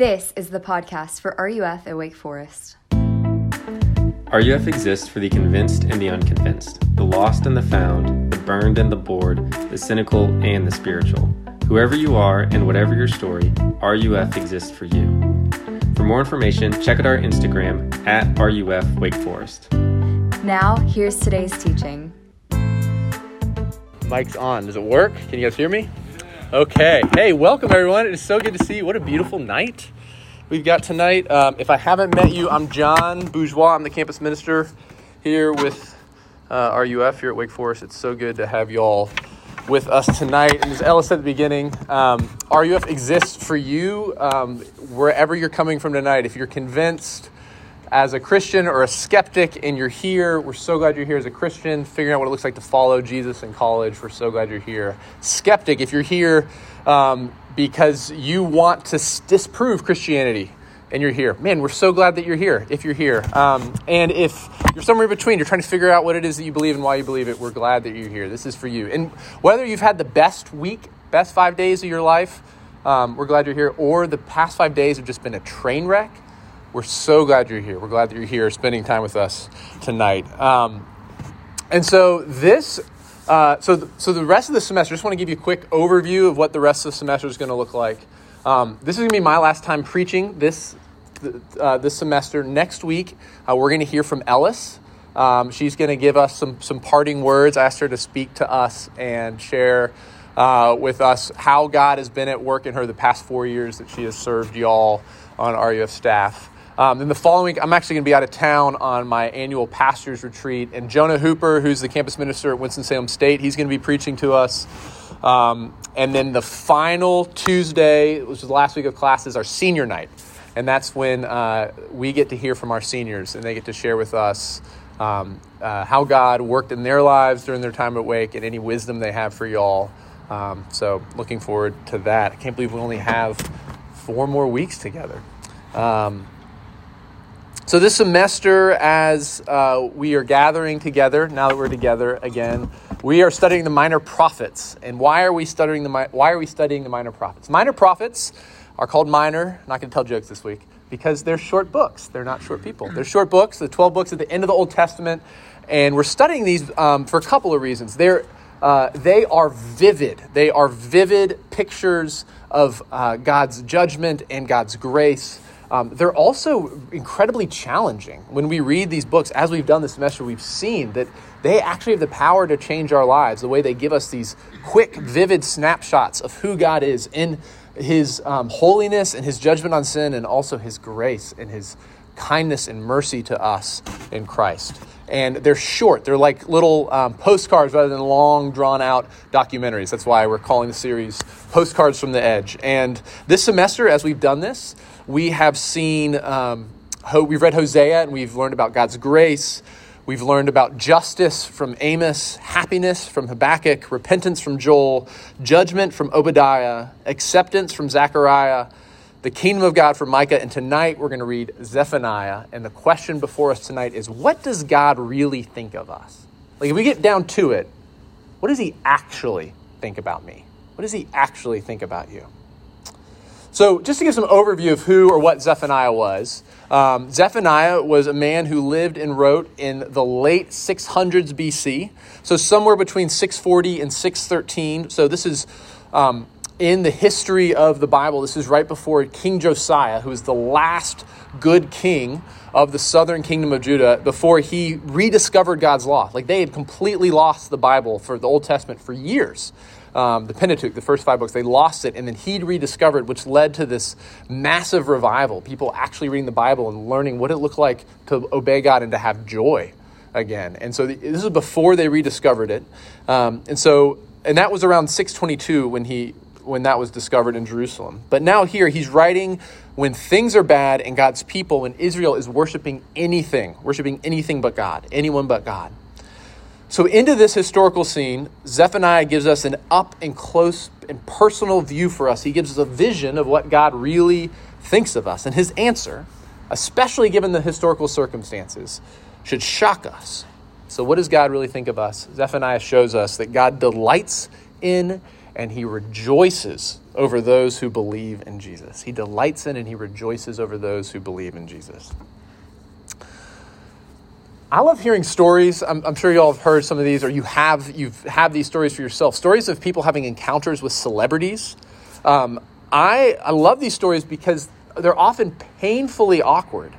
This is the podcast for RUF at Wake Forest. RUF exists for the convinced and the unconvinced, the lost and the found, the burned and the bored, the cynical and the spiritual. Whoever you are and whatever your story, RUF exists for you. For more information, check out our Instagram at RUF Wake Forest. Now, here's today's teaching. Mic's on. Does it work? Can you guys hear me? Okay. Hey, welcome everyone. It is so good to see you. What a beautiful night we've got tonight. Um, if I haven't met you, I'm John Bourgeois. I'm the campus minister here with uh, RUF here at Wake Forest. It's so good to have you all with us tonight. And as Ellis said at the beginning, um, RUF exists for you um, wherever you're coming from tonight. If you're convinced as a Christian or a skeptic and you're here, we're so glad you're here as a Christian, figuring out what it looks like to follow Jesus in college. We're so glad you're here. Skeptic, if you're here um, because you want to s- disprove Christianity and you're here, man, we're so glad that you're here if you're here. Um, and if you're somewhere in between, you're trying to figure out what it is that you believe and why you believe it, we're glad that you're here. This is for you. And whether you've had the best week, best five days of your life, um, we're glad you're here, or the past five days have just been a train wreck we're so glad you're here. We're glad that you're here spending time with us tonight. Um, and so this, uh, so so the rest of the semester, I just want to give you a quick overview of what the rest of the semester is going to look like. Um, this is going to be my last time preaching this uh, this semester. Next week, uh, we're going to hear from Ellis. Um, she's going to give us some some parting words. I asked her to speak to us and share uh, with us how God has been at work in her the past four years that she has served y'all on RUF staff. Um, then the following week, I'm actually going to be out of town on my annual pastors retreat, and Jonah Hooper, who's the campus minister at Winston Salem State, he's going to be preaching to us. Um, and then the final Tuesday, which is the last week of class, is our senior night, and that's when uh, we get to hear from our seniors, and they get to share with us um, uh, how God worked in their lives during their time at Wake, and any wisdom they have for y'all. Um, so, looking forward to that. I can't believe we only have four more weeks together. Um, so, this semester, as uh, we are gathering together, now that we're together again, we are studying the minor prophets. And why are we studying the mi- why are we studying the minor prophets? Minor prophets are called minor. I'm not going to tell jokes this week because they're short books. They're not short people. They're short books. The 12 books at the end of the Old Testament, and we're studying these um, for a couple of reasons. They're uh, they are vivid. They are vivid pictures of uh, God's judgment and God's grace. Um, they're also incredibly challenging. When we read these books, as we've done this semester, we've seen that they actually have the power to change our lives. The way they give us these quick, vivid snapshots of who God is in His um, holiness and His judgment on sin, and also His grace and His kindness and mercy to us in Christ. And they're short. They're like little um, postcards rather than long, drawn out documentaries. That's why we're calling the series Postcards from the Edge. And this semester, as we've done this, we have seen, um, we've read Hosea and we've learned about God's grace. We've learned about justice from Amos, happiness from Habakkuk, repentance from Joel, judgment from Obadiah, acceptance from Zechariah, the kingdom of God from Micah, and tonight we're going to read Zephaniah. And the question before us tonight is what does God really think of us? Like, if we get down to it, what does he actually think about me? What does he actually think about you? So, just to give some overview of who or what Zephaniah was, um, Zephaniah was a man who lived and wrote in the late 600s BC, so somewhere between 640 and 613. So, this is um, in the history of the Bible. This is right before King Josiah, who is the last good king of the southern kingdom of Judah, before he rediscovered God's law. Like they had completely lost the Bible for the Old Testament for years um, the Pentateuch, the first five books, they lost it, and then he'd rediscovered, which led to this massive revival. People actually reading the Bible and learning what it looked like to obey God and to have joy again. And so this is before they rediscovered it, um, and so and that was around 622 when he when that was discovered in Jerusalem. But now here he's writing when things are bad and God's people, when Israel is worshiping anything, worshiping anything but God, anyone but God. So, into this historical scene, Zephaniah gives us an up and close and personal view for us. He gives us a vision of what God really thinks of us. And his answer, especially given the historical circumstances, should shock us. So, what does God really think of us? Zephaniah shows us that God delights in and he rejoices over those who believe in Jesus. He delights in and he rejoices over those who believe in Jesus. I love hearing stories. I'm, I'm, sure you all have heard some of these, or you have you've had these stories for yourself. Stories of people having encounters with celebrities. Um, I I love these stories because they're often painfully awkward.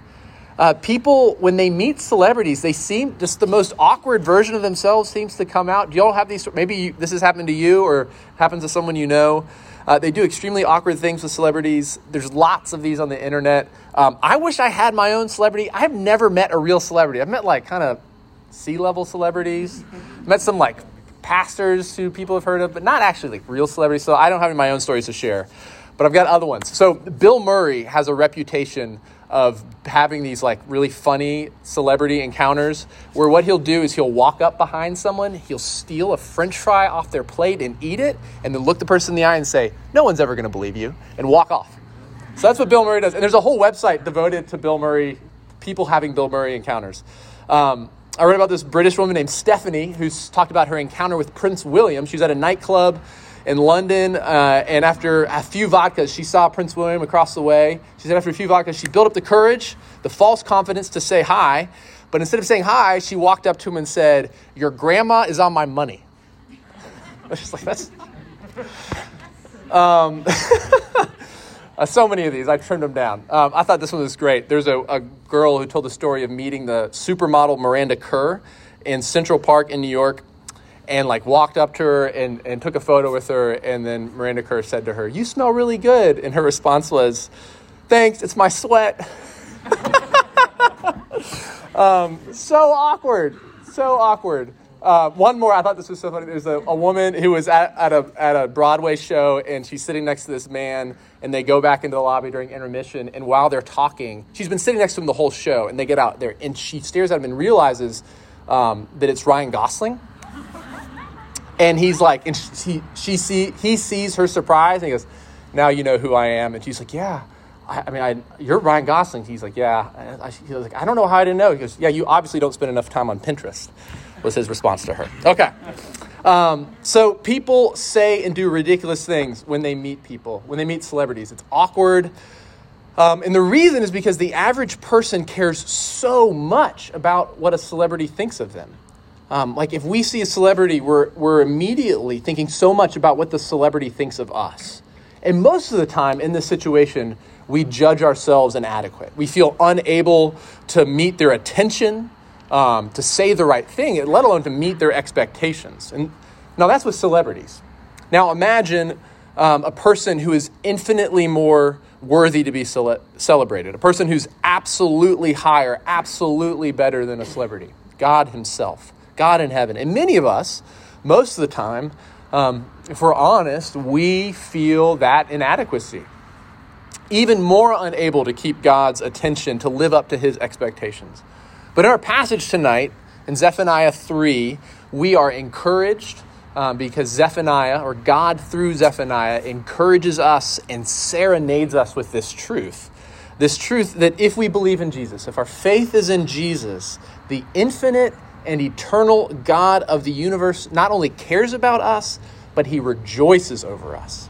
Uh, people, when they meet celebrities, they seem just the most awkward version of themselves seems to come out. Do you all have these? Maybe you, this has happened to you or happens to someone you know. Uh, they do extremely awkward things with celebrities. There's lots of these on the internet. Um, I wish I had my own celebrity. I've never met a real celebrity. I've met like kind of C level celebrities, met some like pastors who people have heard of, but not actually like real celebrities. So I don't have my own stories to share, but I've got other ones. So Bill Murray has a reputation of having these like really funny celebrity encounters where what he'll do is he'll walk up behind someone, he'll steal a french fry off their plate and eat it, and then look the person in the eye and say, No one's ever to believe you, and walk off. So that's what Bill Murray does. And there's a whole website devoted to Bill Murray, people having Bill Murray encounters. Um, I read about this British woman named Stephanie who's talked about her encounter with Prince William. She was at a nightclub in London, uh, and after a few vodkas, she saw Prince William across the way. She said after a few vodkas, she built up the courage, the false confidence to say hi. But instead of saying hi, she walked up to him and said, Your grandma is on my money. I was just like, that's. Um, uh, so many of these, I trimmed them down. Um, I thought this one was great. There's a, a girl who told the story of meeting the supermodel Miranda Kerr in Central Park in New York and like walked up to her and, and took a photo with her. And then Miranda Kerr said to her, You smell really good. And her response was, Thanks, it's my sweat. um, so awkward. So awkward. Uh, one more, I thought this was so funny. There's a, a woman who was at, at, a, at a Broadway show and she's sitting next to this man and they go back into the lobby during intermission. And while they're talking, she's been sitting next to him the whole show and they get out there and she stares at him and realizes um, that it's Ryan Gosling and he's like, and she, she see, he sees her surprise, and he goes, "Now you know who I am." And she's like, "Yeah." I, I mean, I, you're Ryan Gosling. He's like, yeah. I, he was like, I don't know how I didn't know. He goes, yeah, you obviously don't spend enough time on Pinterest. Was his response to her. Okay. Um, so people say and do ridiculous things when they meet people, when they meet celebrities. It's awkward. Um, and the reason is because the average person cares so much about what a celebrity thinks of them. Um, like if we see a celebrity, we're, we're immediately thinking so much about what the celebrity thinks of us. And most of the time in this situation, we judge ourselves inadequate. We feel unable to meet their attention, um, to say the right thing, let alone to meet their expectations. And now that's with celebrities. Now imagine um, a person who is infinitely more worthy to be cele- celebrated, a person who's absolutely higher, absolutely better than a celebrity, God Himself. God in heaven. And many of us, most of the time, um, if we're honest, we feel that inadequacy. Even more unable to keep God's attention, to live up to his expectations. But in our passage tonight, in Zephaniah 3, we are encouraged um, because Zephaniah, or God through Zephaniah, encourages us and serenades us with this truth. This truth that if we believe in Jesus, if our faith is in Jesus, the infinite and eternal God of the universe not only cares about us, but he rejoices over us.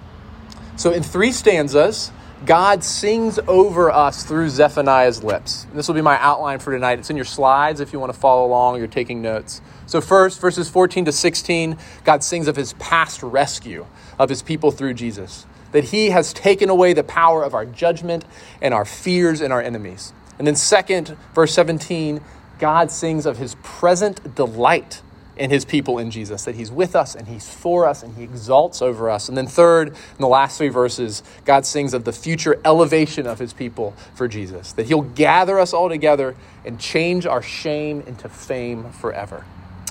So, in three stanzas, God sings over us through Zephaniah's lips. And this will be my outline for tonight. It's in your slides if you want to follow along you're taking notes. So, first, verses 14 to 16, God sings of his past rescue of his people through Jesus, that he has taken away the power of our judgment and our fears and our enemies. And then, second, verse 17, God sings of his present delight in his people in Jesus, that he's with us and he's for us and he exalts over us. And then, third, in the last three verses, God sings of the future elevation of his people for Jesus, that he'll gather us all together and change our shame into fame forever.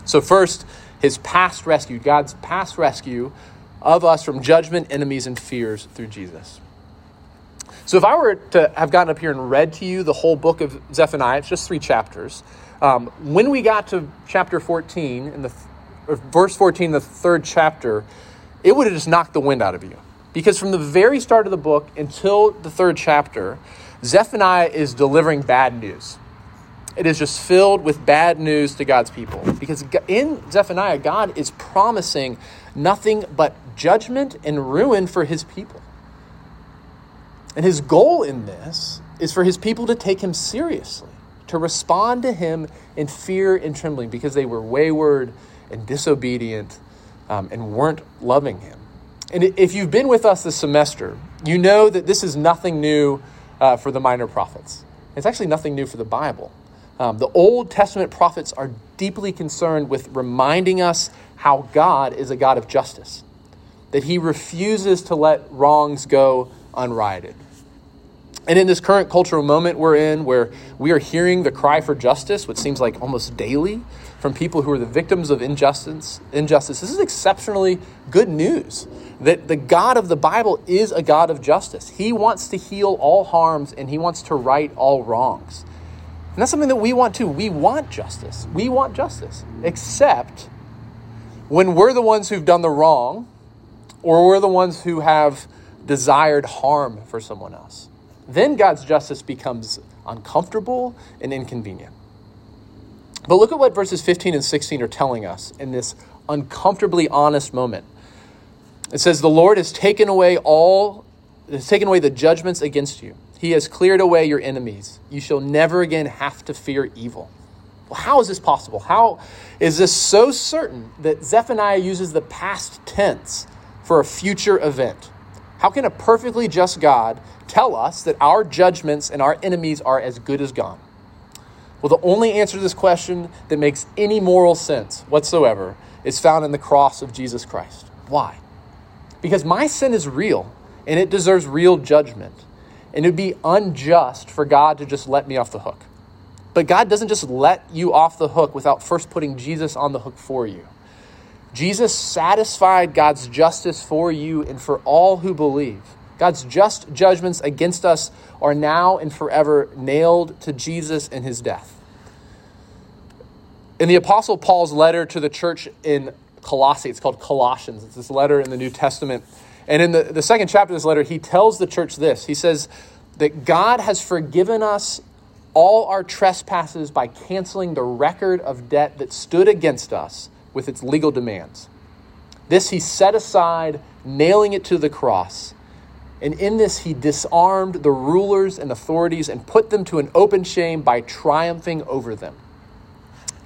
So, first, his past rescue, God's past rescue of us from judgment, enemies, and fears through Jesus. So, if I were to have gotten up here and read to you the whole book of Zephaniah, it's just three chapters. Um, when we got to chapter 14, in the verse 14, the third chapter, it would have just knocked the wind out of you. Because from the very start of the book until the third chapter, Zephaniah is delivering bad news. it is just filled with bad news to God's people. Because in Zephaniah, God is promising nothing but judgment and ruin for his people. And his goal in this is for his people to take him seriously, to respond to him in fear and trembling because they were wayward and disobedient um, and weren't loving him. And if you've been with us this semester, you know that this is nothing new uh, for the minor prophets. It's actually nothing new for the Bible. Um, the Old Testament prophets are deeply concerned with reminding us how God is a God of justice, that he refuses to let wrongs go unrighted. And in this current cultural moment we're in, where we are hearing the cry for justice, which seems like almost daily, from people who are the victims of injustice, injustice, this is exceptionally good news. That the God of the Bible is a God of justice. He wants to heal all harms and he wants to right all wrongs. And that's something that we want too. We want justice. We want justice. Except when we're the ones who've done the wrong or we're the ones who have desired harm for someone else. Then God's justice becomes uncomfortable and inconvenient. But look at what verses 15 and 16 are telling us in this uncomfortably honest moment. It says, The Lord has taken away all, has taken away the judgments against you. He has cleared away your enemies. You shall never again have to fear evil. Well, how is this possible? How is this so certain that Zephaniah uses the past tense for a future event? How can a perfectly just God tell us that our judgments and our enemies are as good as gone? Well, the only answer to this question that makes any moral sense whatsoever is found in the cross of Jesus Christ. Why? Because my sin is real and it deserves real judgment. And it would be unjust for God to just let me off the hook. But God doesn't just let you off the hook without first putting Jesus on the hook for you. Jesus satisfied God's justice for you and for all who believe. God's just judgments against us are now and forever nailed to Jesus and his death. In the Apostle Paul's letter to the church in Colossae, it's called Colossians, it's this letter in the New Testament. And in the, the second chapter of this letter, he tells the church this He says that God has forgiven us all our trespasses by canceling the record of debt that stood against us with its legal demands. This he set aside, nailing it to the cross. And in this, he disarmed the rulers and authorities and put them to an open shame by triumphing over them.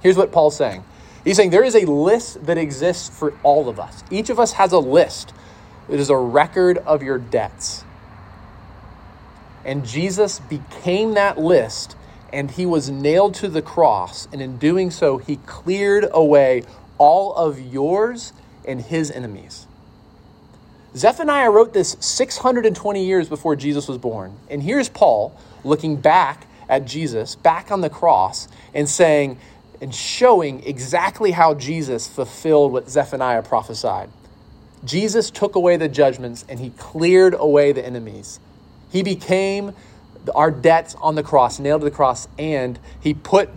Here's what Paul's saying He's saying there is a list that exists for all of us. Each of us has a list. It is a record of your debts. And Jesus became that list, and he was nailed to the cross. And in doing so, he cleared away all of yours and his enemies. Zephaniah wrote this 620 years before Jesus was born. And here's Paul looking back at Jesus, back on the cross, and saying and showing exactly how Jesus fulfilled what Zephaniah prophesied. Jesus took away the judgments and he cleared away the enemies. He became our debts on the cross, nailed to the cross, and he put,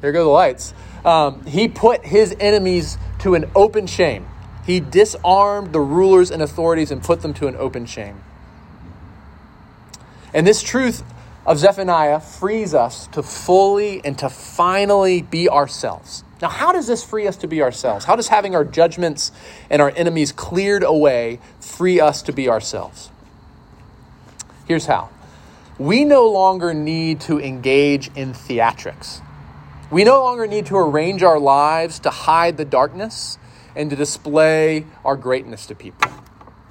there go the lights, um, he put his enemies to an open shame. He disarmed the rulers and authorities and put them to an open shame. And this truth of Zephaniah frees us to fully and to finally be ourselves. Now, how does this free us to be ourselves? How does having our judgments and our enemies cleared away free us to be ourselves? Here's how we no longer need to engage in theatrics. We no longer need to arrange our lives to hide the darkness and to display our greatness to people.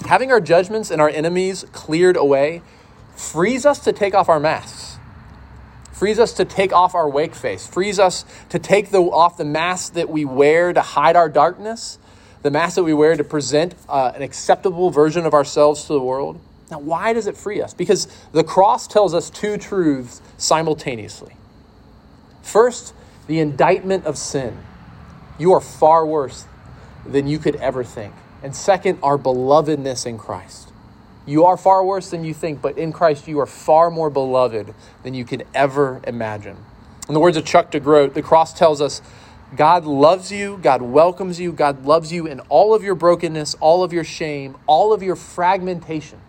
Having our judgments and our enemies cleared away frees us to take off our masks, frees us to take off our wake face, frees us to take the, off the mask that we wear to hide our darkness, the mask that we wear to present uh, an acceptable version of ourselves to the world. Now, why does it free us? Because the cross tells us two truths simultaneously. First, the indictment of sin. You are far worse than you could ever think. And second, our belovedness in Christ. You are far worse than you think, but in Christ you are far more beloved than you could ever imagine. In the words of Chuck DeGroat, the cross tells us God loves you, God welcomes you, God loves you in all of your brokenness, all of your shame, all of your fragmentation.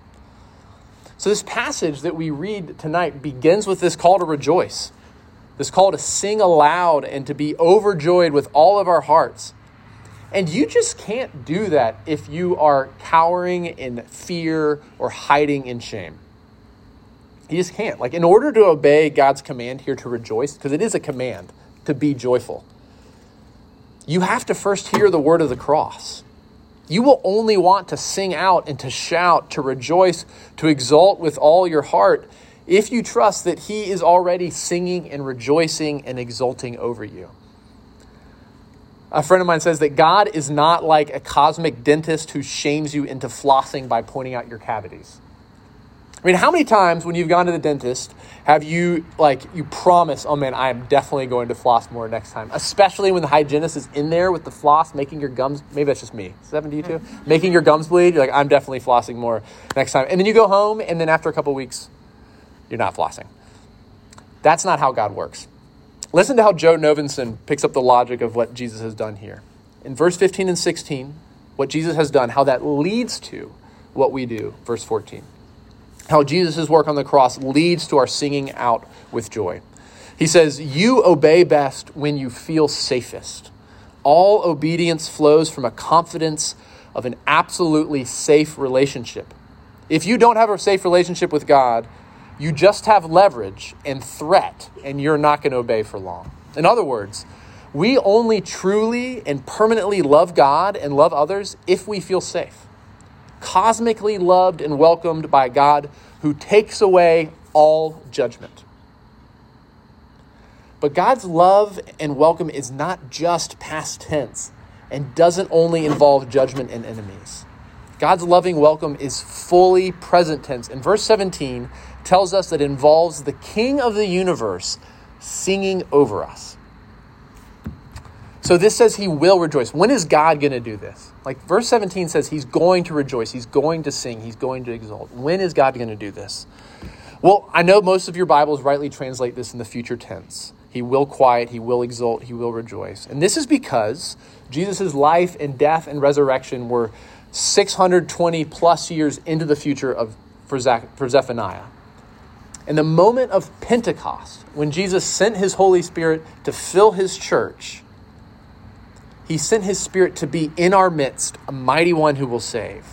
So, this passage that we read tonight begins with this call to rejoice this call to sing aloud and to be overjoyed with all of our hearts. And you just can't do that if you are cowering in fear or hiding in shame. You just can't. Like, in order to obey God's command here to rejoice, because it is a command to be joyful, you have to first hear the word of the cross. You will only want to sing out and to shout, to rejoice, to exult with all your heart if you trust that He is already singing and rejoicing and exulting over you. A friend of mine says that God is not like a cosmic dentist who shames you into flossing by pointing out your cavities. I mean, how many times when you've gone to the dentist have you, like, you promise, oh man, I am definitely going to floss more next time? Especially when the hygienist is in there with the floss making your gums, maybe that's just me, seven to you too? Mm-hmm. Making your gums bleed. You're like, I'm definitely flossing more next time. And then you go home, and then after a couple weeks, you're not flossing. That's not how God works. Listen to how Joe Novenson picks up the logic of what Jesus has done here. In verse 15 and 16, what Jesus has done, how that leads to what we do. Verse 14. How Jesus' work on the cross leads to our singing out with joy. He says, You obey best when you feel safest. All obedience flows from a confidence of an absolutely safe relationship. If you don't have a safe relationship with God, you just have leverage and threat, and you're not going to obey for long. In other words, we only truly and permanently love God and love others if we feel safe. Cosmically loved and welcomed by God who takes away all judgment. But God's love and welcome is not just past tense and doesn't only involve judgment and enemies. God's loving welcome is fully present tense. In verse 17, tells us that involves the King of the universe singing over us. So this says he will rejoice. When is God going to do this? Like verse 17 says he's going to rejoice, he's going to sing, he's going to exult. When is God going to do this? Well, I know most of your Bibles rightly translate this in the future tense. He will quiet, he will exult, he will rejoice. And this is because Jesus' life and death and resurrection were 620 plus years into the future of, for, for Zephaniah. In the moment of Pentecost, when Jesus sent his Holy Spirit to fill his church, he sent his Spirit to be in our midst, a mighty one who will save.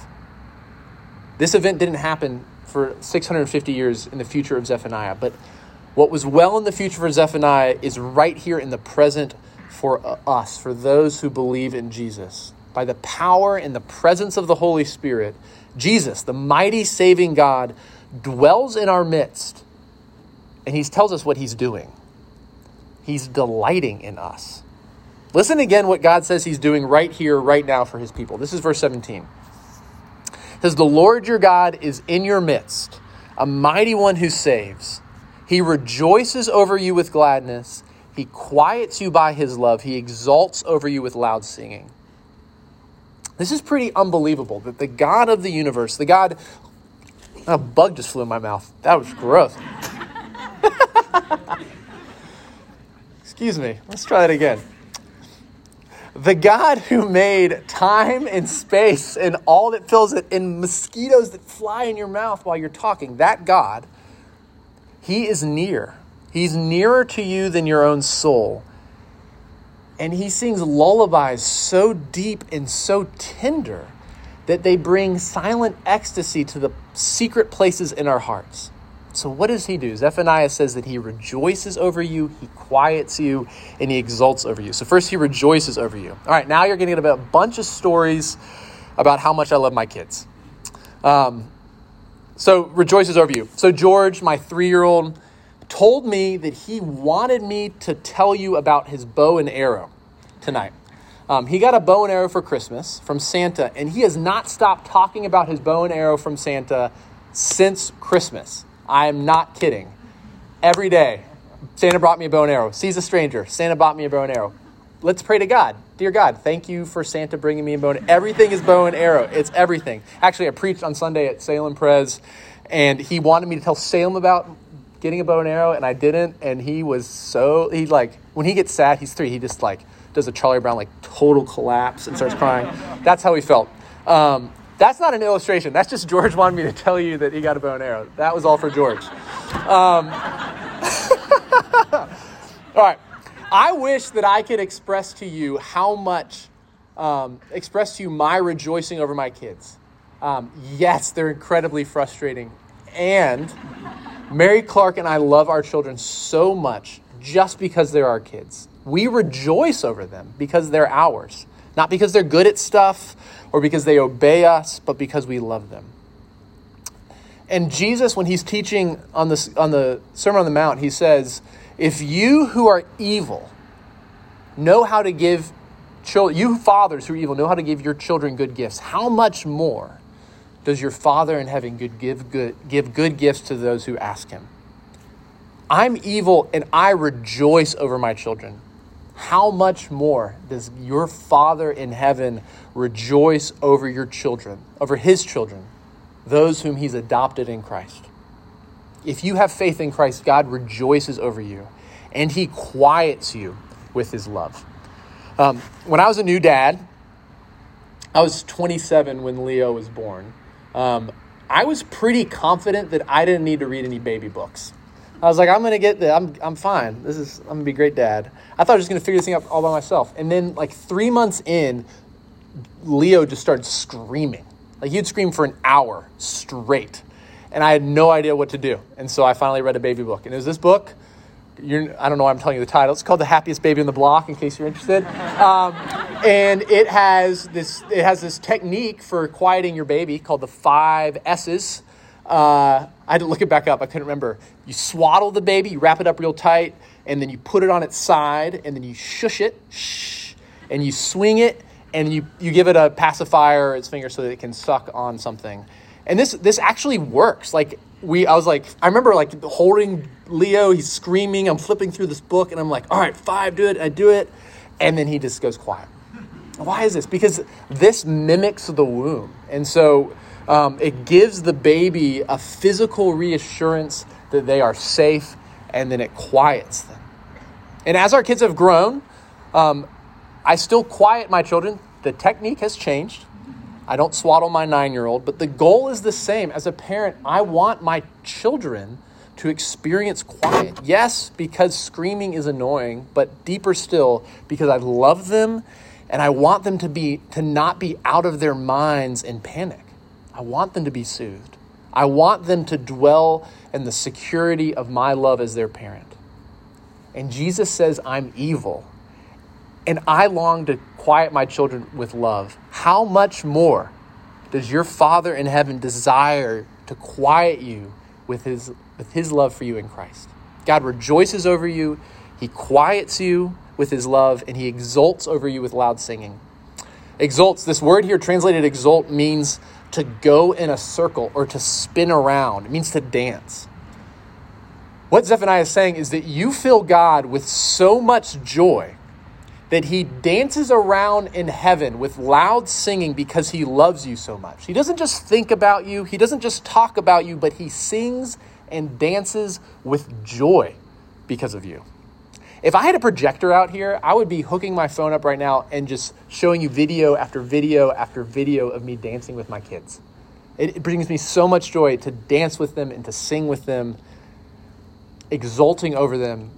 This event didn't happen for 650 years in the future of Zephaniah, but what was well in the future for Zephaniah is right here in the present for uh, us, for those who believe in Jesus. By the power and the presence of the Holy Spirit, Jesus, the mighty saving God, dwells in our midst, and he tells us what he's doing. He's delighting in us. Listen again what God says he's doing right here, right now for his people. This is verse 17. It says, The Lord your God is in your midst, a mighty one who saves. He rejoices over you with gladness. He quiets you by his love. He exalts over you with loud singing. This is pretty unbelievable that the God of the universe, the God a bug just flew in my mouth. That was gross. Excuse me. Let's try that again. The God who made time and space and all that fills it, and mosquitoes that fly in your mouth while you're talking, that God, He is near. He's nearer to you than your own soul. And He sings lullabies so deep and so tender that they bring silent ecstasy to the secret places in our hearts. So, what does he do? Zephaniah says that he rejoices over you, he quiets you, and he exults over you. So, first, he rejoices over you. All right, now you're getting a bunch of stories about how much I love my kids. Um, so, rejoices over you. So, George, my three year old, told me that he wanted me to tell you about his bow and arrow tonight. Um, he got a bow and arrow for Christmas from Santa, and he has not stopped talking about his bow and arrow from Santa since Christmas. I am not kidding. Every day, Santa brought me a bow and arrow. Sees a stranger, Santa bought me a bow and arrow. Let's pray to God. Dear God, thank you for Santa bringing me a bow and. Everything is bow and arrow. It's everything. Actually, I preached on Sunday at Salem Pres, and he wanted me to tell Salem about getting a bow and arrow, and I didn't. And he was so, he like, when he gets sad, he's three, he just like, does a Charlie Brown like total collapse and starts crying. That's how he felt. Um, that's not an illustration. That's just George wanted me to tell you that he got a bow and arrow. That was all for George. Um, All right. I wish that I could express to you how much, um, express to you my rejoicing over my kids. Um, yes, they're incredibly frustrating. And Mary Clark and I love our children so much just because they're our kids. We rejoice over them because they're ours, not because they're good at stuff or because they obey us, but because we love them. And Jesus, when he's teaching on, this, on the Sermon on the Mount, he says, If you who are evil know how to give children, you fathers who are evil know how to give your children good gifts, how much more does your Father in heaven give good, give good gifts to those who ask him? I'm evil and I rejoice over my children. How much more does your Father in heaven rejoice over your children, over his children? those whom he's adopted in Christ. If you have faith in Christ, God rejoices over you and he quiets you with his love. Um, when I was a new dad, I was 27 when Leo was born. Um, I was pretty confident that I didn't need to read any baby books. I was like, I'm gonna get the, I'm, I'm fine. This is, I'm gonna be a great dad. I thought I was just gonna figure this thing out all by myself. And then, like three months in, Leo just started screaming. Like he'd scream for an hour straight. And I had no idea what to do. And so I finally read a baby book. And it was this book. You're, I don't know why I'm telling you the title. It's called The Happiest Baby on the Block, in case you're interested. Um, and it has this it has this technique for quieting your baby called the five S's. Uh, I had to look it back up. I couldn't remember. You swaddle the baby, you wrap it up real tight, and then you put it on its side, and then you shush it, shh, and you swing it, and you, you give it a pacifier its finger so that it can suck on something. And this this actually works. Like we I was like I remember like holding Leo, he's screaming, I'm flipping through this book and I'm like, "All right, 5, do it." I do it. And then he just goes quiet. Why is this? Because this mimics the womb. And so um, it gives the baby a physical reassurance that they are safe and then it quiets them. And as our kids have grown, um, I still quiet my children. The technique has changed. I don't swaddle my nine year old, but the goal is the same. As a parent, I want my children to experience quiet. Yes, because screaming is annoying, but deeper still, because I love them and I want them to be to not be out of their minds in panic. I want them to be soothed. I want them to dwell in the security of my love as their parent. And Jesus says, I'm evil and I long to quiet my children with love, how much more does your Father in heaven desire to quiet you with his, with his love for you in Christ? God rejoices over you, He quiets you with His love, and He exults over you with loud singing. Exults, this word here translated exult means to go in a circle or to spin around, it means to dance. What Zephaniah is saying is that you fill God with so much joy that he dances around in heaven with loud singing because he loves you so much. He doesn't just think about you, he doesn't just talk about you, but he sings and dances with joy because of you. If I had a projector out here, I would be hooking my phone up right now and just showing you video after video after video of me dancing with my kids. It, brings me so much joy to dance with them and to sing with them, exulting over them.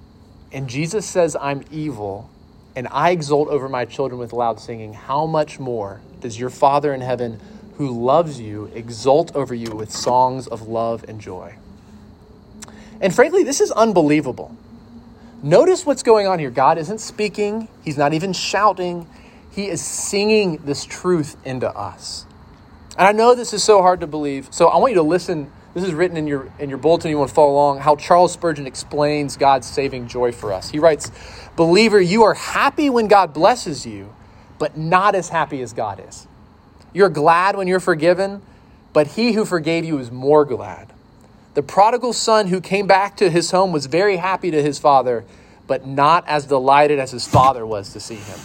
And Jesus says, I'm evil and I exult over my children with loud singing, how much more does your Father in heaven, who loves you, exult over you with songs of love and joy? And frankly, this is unbelievable. Notice what's going on here. God isn't speaking, He's not even shouting, He is singing this truth into us. And I know this is so hard to believe, so I want you to listen. This is written in your in your bulletin. You want to follow along how Charles Spurgeon explains God's saving joy for us. He writes, Believer, you are happy when God blesses you, but not as happy as God is. You're glad when you're forgiven, but he who forgave you is more glad. The prodigal son who came back to his home was very happy to his father, but not as delighted as his father was to see him.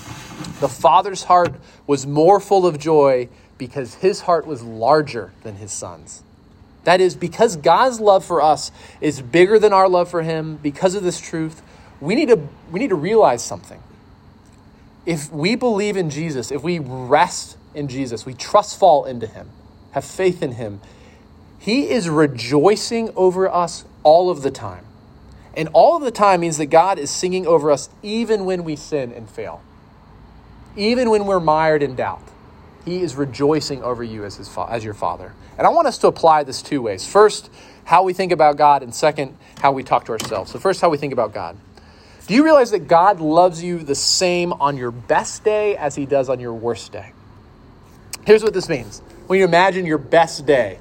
The father's heart was more full of joy because his heart was larger than his son's. That is, because God's love for us is bigger than our love for him, because of this truth, we need to we need to realize something. If we believe in Jesus, if we rest in Jesus, we trust fall into him, have faith in him, he is rejoicing over us all of the time. And all of the time means that God is singing over us even when we sin and fail. Even when we're mired in doubt. He is rejoicing over you as, his fa- as your father. And I want us to apply this two ways. First, how we think about God, and second, how we talk to ourselves. So, first, how we think about God. Do you realize that God loves you the same on your best day as he does on your worst day? Here's what this means. When you imagine your best day,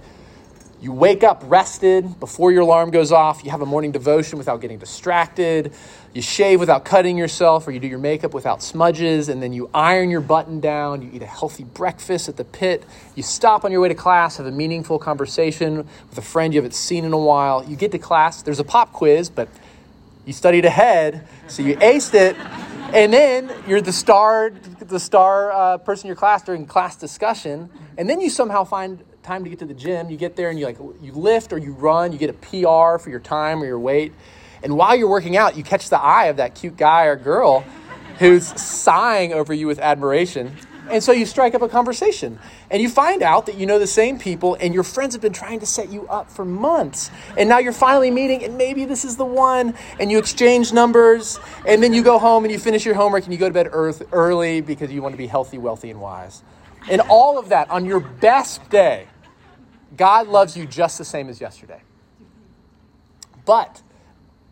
you wake up rested before your alarm goes off, you have a morning devotion without getting distracted, you shave without cutting yourself, or you do your makeup without smudges, and then you iron your button down, you eat a healthy breakfast at the pit, you stop on your way to class, have a meaningful conversation with a friend you haven't seen in a while, you get to class, there's a pop quiz, but you studied ahead, so you aced it, and then you're the star, the star uh, person in your class during class discussion, and then you somehow find time to get to the gym. You get there and you like you lift or you run. You get a PR for your time or your weight, and while you're working out, you catch the eye of that cute guy or girl who's sighing over you with admiration, and so you strike up a conversation and you find out that you know the same people and your friends have been trying to set you up for months. And now you're finally meeting and maybe this is the one and you exchange numbers and then you go home and you finish your homework and you go to bed early because you want to be healthy, wealthy, and wise. And all of that on your best day, God loves you just the same as yesterday. But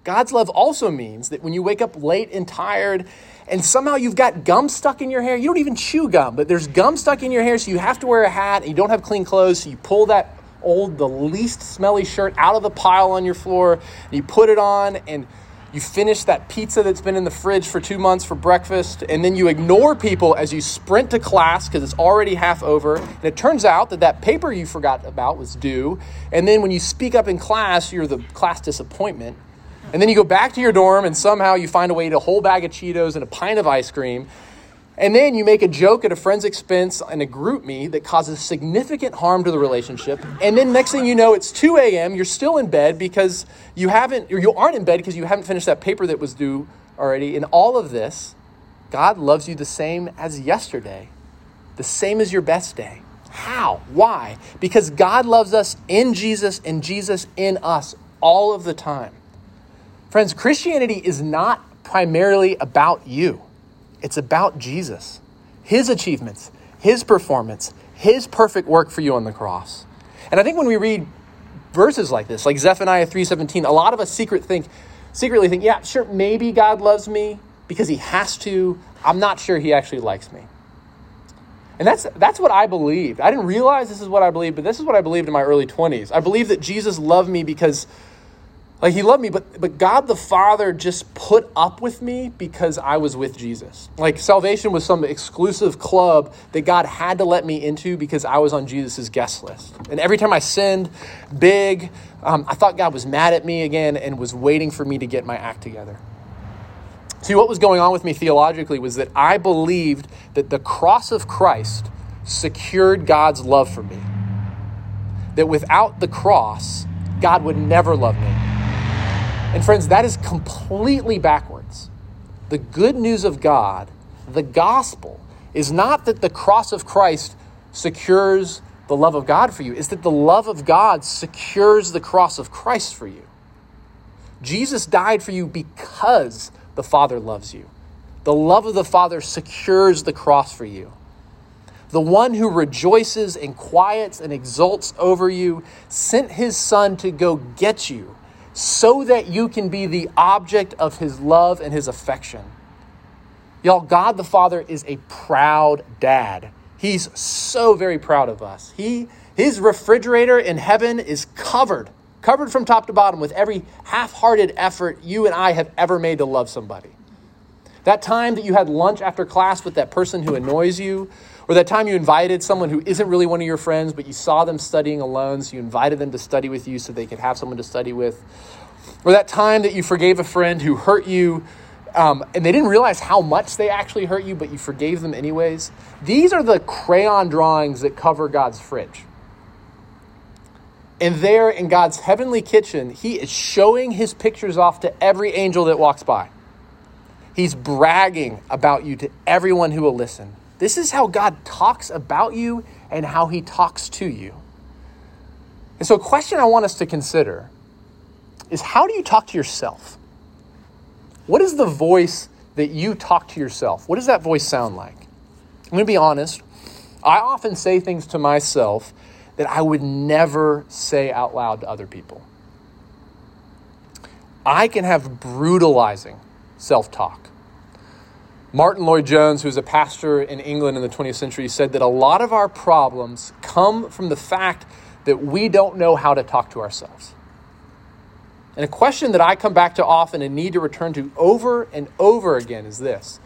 God's love also means that when you wake up late and tired and somehow you've got gum stuck in your hair. You don't even chew gum, but there's gum stuck in your hair, so you have to wear a hat and you don't have clean clothes, so you pull that old, the least smelly shirt out of the pile on your floor and you put it on and you finish that pizza that's been in the fridge for two months for breakfast, and then you ignore people as you sprint to class because it's already half over. And it turns out that that paper you forgot about was due. And then when you speak up in class, you're the class disappointment. And then you go back to your dorm and somehow you find a way to a whole bag of Cheetos and a pint of ice cream. And then you make a joke at a friend's expense in a GroupMe that causes significant harm to the relationship. And then next thing you know, it's 2 a.m. You're still in bed because you haven't, or you aren't in bed because you haven't finished that paper that was due already. In all of this, God loves you the same as yesterday, the same as your best day. How? Why? Because God loves us in Jesus and Jesus in us all of the time. Friends, Christianity is not primarily about you, it's about Jesus, his achievements, his performance, his perfect work for you on the cross. And I think when we read verses like this, like Zephaniah 3:17, a lot of us secret think, secretly think, yeah, sure, maybe God loves me because he has to. I'm not sure he actually likes me. And that's that's what I believed. I didn't realize this is what I believed, but this is what I believed in my early 20s. I believed that Jesus loved me because like he loved me, but but God the Father just put up with me because I was with Jesus. Like salvation was some exclusive club that God had to let me into because I was on Jesus' guest list. And every time I sinned big, um, I thought God was mad at me again and was waiting for me to get my act together. See, what was going on with me theologically was that I believed that the cross of Christ secured God's love for me. That without the cross, God would never love me. And friends, that is completely backwards. The good news of God, the gospel, is not that the cross of Christ secures the love of God for you, it's that the love of God secures the cross of Christ for you. Jesus died for you because the Father loves you. The love of the Father secures the cross for you. The one who rejoices and quiets and exults over you sent his Son to go get you so that you can be the object of his love and his affection. Y'all, God the Father is a proud dad. He's so very proud of us. He his refrigerator in heaven is covered, covered from top to bottom with every half-hearted effort you and I have ever made to love somebody. That time that you had lunch after class with that person who annoys you, or that time you invited someone who isn't really one of your friends, but you saw them studying alone, so you invited them to study with you so they could have someone to study with. Or that time that you forgave a friend who hurt you um, and they didn't realize how much they actually hurt you, but you forgave them anyways. These are the crayon drawings that cover God's fridge. And there in God's heavenly kitchen, He is showing His pictures off to every angel that walks by. He's bragging about you to everyone who will listen. This is how God talks about you and how he talks to you. And so, a question I want us to consider is how do you talk to yourself? What is the voice that you talk to yourself? What does that voice sound like? I'm going to be honest. I often say things to myself that I would never say out loud to other people. I can have brutalizing self talk. Martyn Lloyd-Jones, who's a pastor in England in the 20th century, said that a lot of our problems come from the fact that we don't know how to talk to ourselves. And a question that I come back to often and need to return to over and over again is this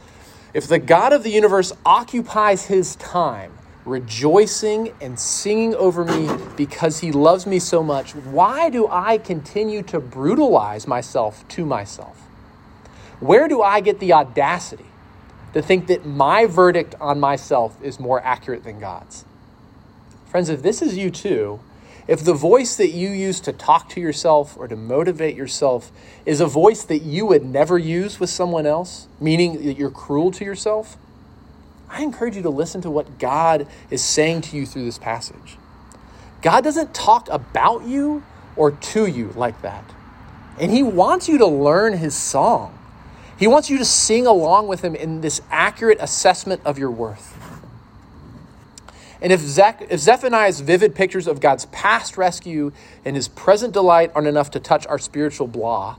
If the God of the universe occupies his time rejoicing and singing over me because he loves me so much, why do I continue to brutalize myself to myself? Where do I get the audacity to think that my verdict on myself is more accurate than God's? Friends, if this is you too, if the voice that you use to talk to yourself or to motivate yourself is a voice that you would never use with someone else, meaning that you're cruel to yourself, I encourage you to listen to what God is saying to you through this passage. God doesn't talk about you or to you like that. And He wants you to learn His song. He wants you to sing along with Him in this accurate assessment of your worth. And if, Zech- if Zephaniah's vivid pictures of God's past rescue and his present delight aren't enough to touch our spiritual blah,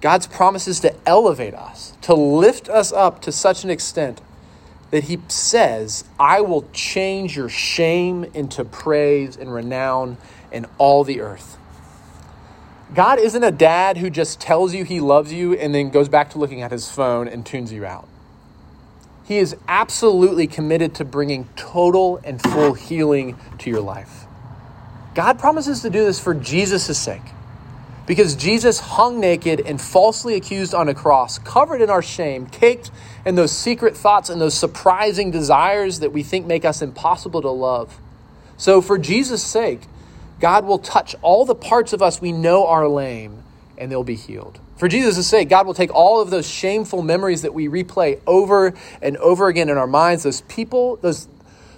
God's promises to elevate us, to lift us up to such an extent that he says, I will change your shame into praise and renown in all the earth. God isn't a dad who just tells you he loves you and then goes back to looking at his phone and tunes you out. He is absolutely committed to bringing total and full healing to your life. God promises to do this for Jesus' sake. Because Jesus hung naked and falsely accused on a cross, covered in our shame, caked in those secret thoughts and those surprising desires that we think make us impossible to love. So, for Jesus' sake, God will touch all the parts of us we know are lame and they'll be healed. For Jesus' sake, God will take all of those shameful memories that we replay over and over again in our minds, those people, those,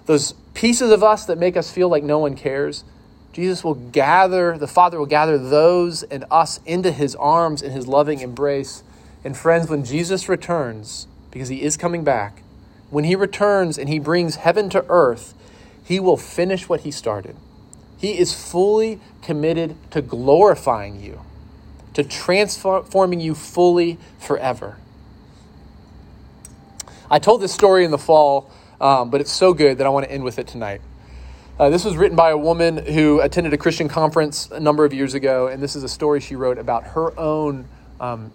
those pieces of us that make us feel like no one cares, Jesus will gather, the Father will gather those and us into his arms in his loving embrace. And friends, when Jesus returns, because he is coming back, when he returns and he brings heaven to earth, he will finish what he started. He is fully committed to glorifying you, to transforming you fully forever. I told this story in the fall, um, but it's so good that I want to end with it tonight. Uh, this was written by a woman who attended a Christian conference a number of years ago, and this is a story she wrote about her own um,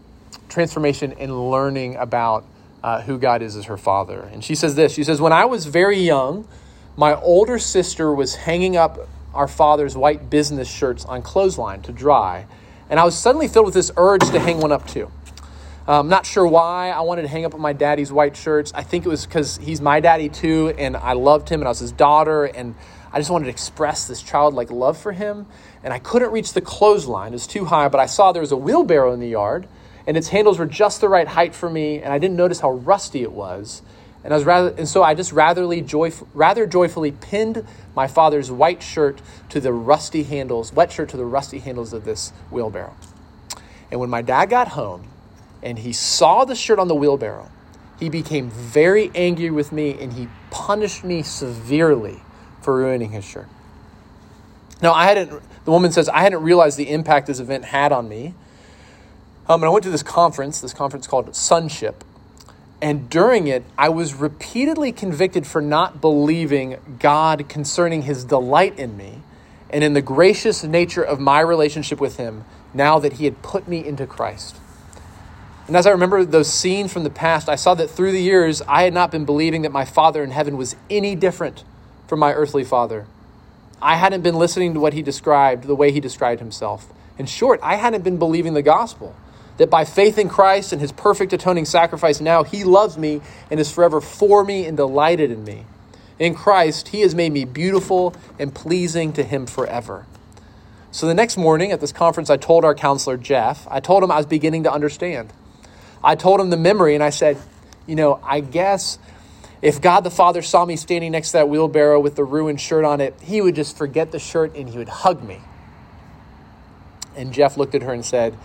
transformation in learning about uh, who God is as her father. And she says this She says, When I was very young, my older sister was hanging up our father's white business shirts on clothesline to dry, and I was suddenly filled with this urge to hang one up too. I'm um, not sure why I wanted to hang up my daddy's white shirts. I think it was because he's my daddy too, and I loved him, and I was his daughter, and I just wanted to express this childlike love for him. And I couldn't reach the clothesline, it was too high, but I saw there was a wheelbarrow in the yard, and its handles were just the right height for me, and I didn't notice how rusty it was. And, I was rather, and so I just ratherly joyf- rather joyfully pinned my father's white shirt to the rusty handles, wet shirt to the rusty handles of this wheelbarrow. And when my dad got home and he saw the shirt on the wheelbarrow, he became very angry with me and he punished me severely for ruining his shirt. Now, I hadn't, the woman says, I hadn't realized the impact this event had on me. Um, and I went to this conference, this conference called Sonship. And during it, I was repeatedly convicted for not believing God concerning his delight in me and in the gracious nature of my relationship with him now that he had put me into Christ. And as I remember those scenes from the past, I saw that through the years, I had not been believing that my Father in heaven was any different from my earthly father. I hadn't been listening to what he described, the way he described himself. In short, I hadn't been believing the gospel that by faith in Christ and his perfect atoning sacrifice, now he loves me and is forever for me and delighted in me. In Christ, he has made me beautiful and pleasing to him forever. So the next morning at this conference, I told our counselor, Jeff, I told him I was beginning to understand. I told him the memory, and I said, You know, I guess if God the Father saw me standing next to that wheelbarrow with the ruined shirt on it, he would just forget the shirt and he would hug me. And Jeff looked at her and said,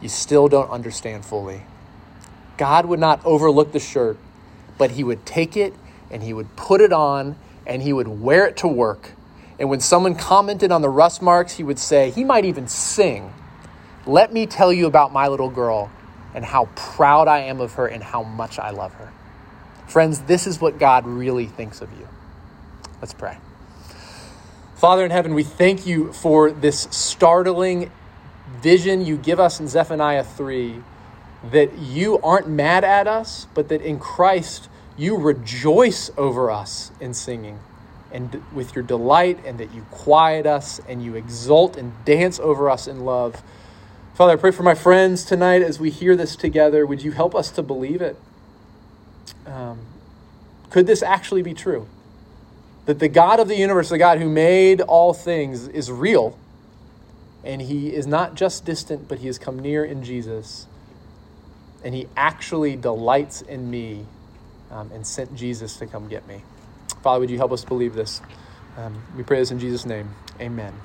You still don't understand fully. God would not overlook the shirt, but he would take it and he would put it on and he would wear it to work. And when someone commented on the rust marks, he would say, he might even sing, Let me tell you about my little girl and how proud I am of her and how much I love her. Friends, this is what God really thinks of you. Let's pray. Father in heaven, we thank you for this startling vision you give us in Zephaniah 3 that you aren't mad at us, but that in Christ you rejoice over us in singing and with your delight, and that you quiet us and you exult and dance over us in love. Father, I pray for my friends tonight as we hear this together. Would you help us to believe it? Um, could this actually be true? That the God of the universe, the God who made all things, is real. And he is not just distant, but he has come near in Jesus. And he actually delights in me um, and sent Jesus to come get me. Father, would you help us believe this? Um, we pray this in Jesus' name. Amen.